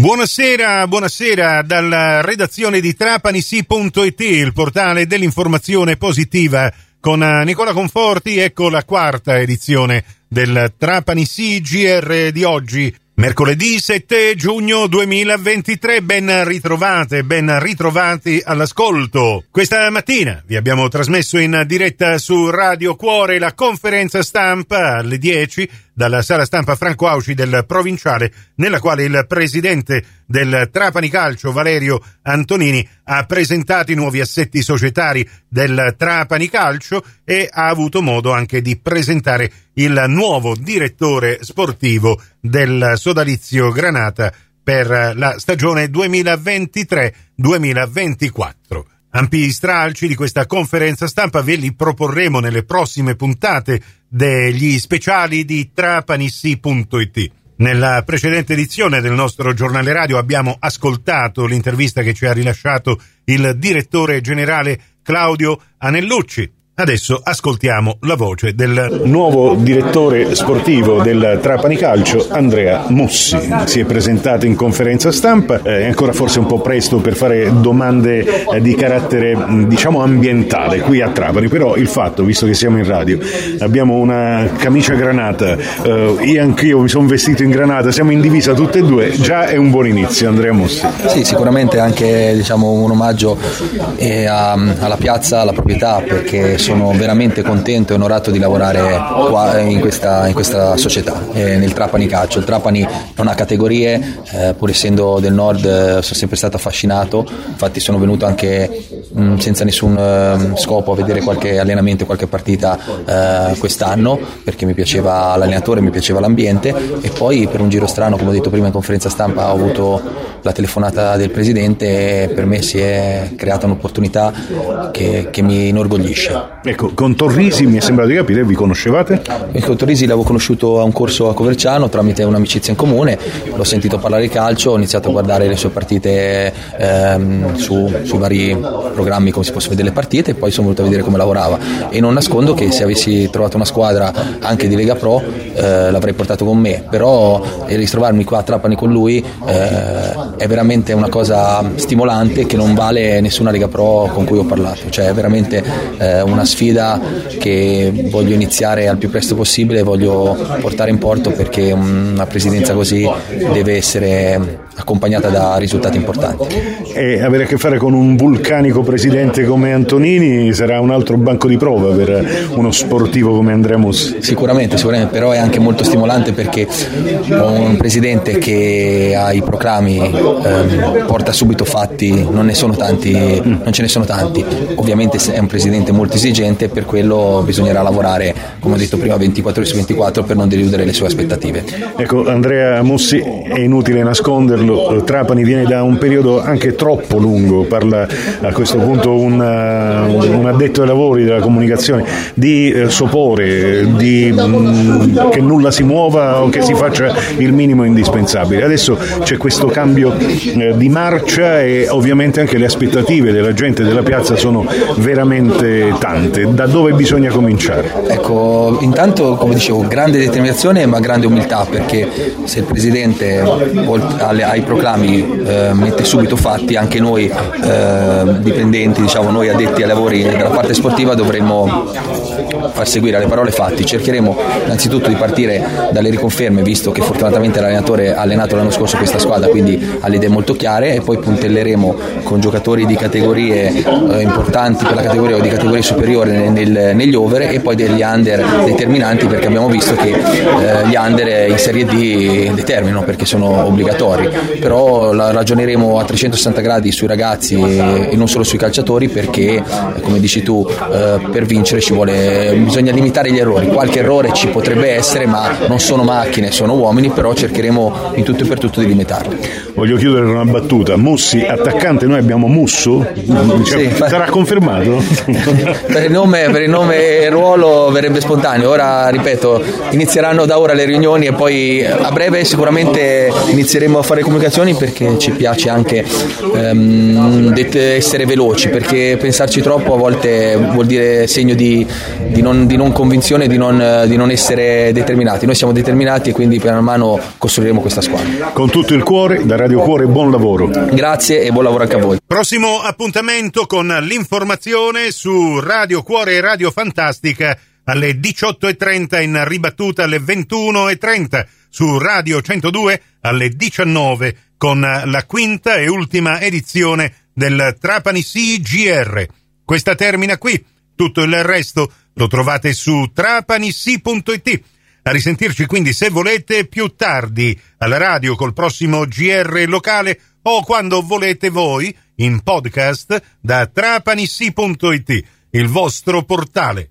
Buonasera, buonasera dalla redazione di trapanisi.it, il portale dell'informazione positiva con eh, Nicola Conforti. Ecco la quarta edizione del Trapani CGR di oggi. Mercoledì 7 giugno 2023, ben ritrovate, ben ritrovati all'ascolto. Questa mattina vi abbiamo trasmesso in diretta su Radio Cuore la conferenza stampa alle 10 dalla sala stampa Franco Auci del Provinciale, nella quale il presidente del Trapani Calcio, Valerio Antonini, ha presentato i nuovi assetti societari del Trapani Calcio e ha avuto modo anche di presentare il nuovo direttore sportivo del Sodalizio Granata per la stagione 2023-2024. Ampi stralci di questa conferenza stampa ve li proporremo nelle prossime puntate degli speciali di trapanissi.it. Nella precedente edizione del nostro giornale radio abbiamo ascoltato l'intervista che ci ha rilasciato il direttore generale Claudio Anellucci Adesso ascoltiamo la voce del nuovo direttore sportivo del Trapani Calcio, Andrea Mussi. Si è presentato in conferenza stampa, è ancora forse un po' presto per fare domande eh, di carattere diciamo ambientale qui a Trapani, però il fatto, visto che siamo in radio, abbiamo una camicia granata, eh, io anch'io mi sono vestito in granata, siamo in divisa tutte e due, già è un buon inizio Andrea Mussi. Sì, sicuramente anche diciamo, un omaggio eh, alla piazza, alla proprietà, perché sono veramente contento e onorato di lavorare qua in questa, in questa società, eh, nel Trapani Calcio. Il Trapani non ha categorie, eh, pur essendo del nord eh, sono sempre stato affascinato, infatti sono venuto anche mh, mm, senza nessun uh, scopo a vedere qualche allenamento, qualche partita uh, quest'anno, perché mi piaceva l'allenatore, mi piaceva l'ambiente e poi per un giro strano, come ho detto prima in conferenza stampa, ho avuto la telefonata del presidente e per me si è creata un'opportunità che, che mi inorgoglisce. Ecco, con Torrisi mi è sembrato di capire, vi conoscevate? Con Torrisi l'avevo conosciuto a un corso a Coverciano tramite un'amicizia in comune, l'ho sentito parlare di calcio, ho iniziato a guardare le sue partite ehm, su, sui vari programmi come si possono vedere le partite e poi sono venuto a vedere come lavorava. E non nascondo che se avessi trovato una squadra anche di Lega Pro eh, l'avrei portato con me, però eh, ritrovarmi qua a Trapani con lui eh, è veramente una cosa stimolante che non vale nessuna Lega Pro con cui ho parlato, cioè è veramente eh, una sfida che voglio iniziare al più presto possibile voglio portare in porto perché una presidenza così deve essere accompagnata da risultati importanti. E avere a che fare con un vulcanico presidente come Antonini sarà un altro banco di prova per uno sportivo come Andrea Mussi? Sicuramente, sicuramente, però è anche molto stimolante perché un presidente che ha i proclami ehm, porta subito fatti, non ne sono tanti, non ce ne sono tanti. Ovviamente è un presidente molto esigente e per quello bisognerà lavorare, come ho detto prima, 24 ore su 24 per non deludere le sue aspettative. Ecco, Andrea Mussi, è inutile nasconderlo, Trapani viene da un periodo anche troppo lungo, parla a questo punto un, un addetto ai lavori della comunicazione, di eh, sopore, di, mh, mm, che nulla si muova o che si faccia il minimo indispensabile. Adesso c'è questo cambio eh, di marcia e ovviamente anche le aspettative della gente della piazza sono veramente tante da dove bisogna cominciare? Ecco, intanto come dicevo, grande determinazione ma grande umiltà perché se il Presidente ai proclami eh, mette subito fatti, anche noi eh, dipendenti, diciamo noi addetti ai lavori della parte sportiva dovremmo far seguire alle parole fatti. Cercheremo innanzitutto di partire dalle riconferme, visto che fortunatamente l'allenatore ha allenato l'anno scorso questa squadra, quindi ha le idee molto chiare e poi puntelleremo con giocatori di categorie eh, importanti per la categoria o di categorie superiori nel, negli over e poi degli under determinanti perché abbiamo visto che eh, gli under in Serie D determinano perché sono obbligatori, però ragioneremo a 360 gradi sui ragazzi e non solo sui calciatori perché come dici tu eh, per vincere ci vuole bisogna limitare gli errori. Qualche errore ci potrebbe essere, ma non sono macchine, sono uomini, però cercheremo in tutto e per tutto di limitarli. Voglio chiudere con una battuta. Mussi, attaccante, noi abbiamo Musso? Cioè, sì, sarà confermato? per, il nome, per il nome e ruolo verrebbe spontaneo. Ora, ripeto, inizieranno da ora le riunioni e poi a breve sicuramente inizieremo a fare comunicazioni perché ci piace anche ehm, essere veloci, perché pensarci troppo a volte vuol dire segno di, di, non, di non, convinzione, di non, di non, essere determinati. Noi siamo determinati e quindi piano mano costruiremo questa squadra. Con tutto il cuore, da Radio Radio Cuore, buon lavoro. Grazie e buon lavoro anche a voi. Prossimo appuntamento con l'informazione su Radio Cuore e Radio Fantastica alle 18.30 in ribattuta alle 21.30 su Radio 102 alle 19 con la quinta e ultima edizione del Trapani CGR. Questa termina qui, tutto il resto lo trovate su trapanisi.it. A risentirci quindi se volete più tardi alla radio col prossimo GR locale o quando volete voi in podcast da trapanisi.it, il vostro portale